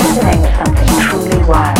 listening to something truly wild.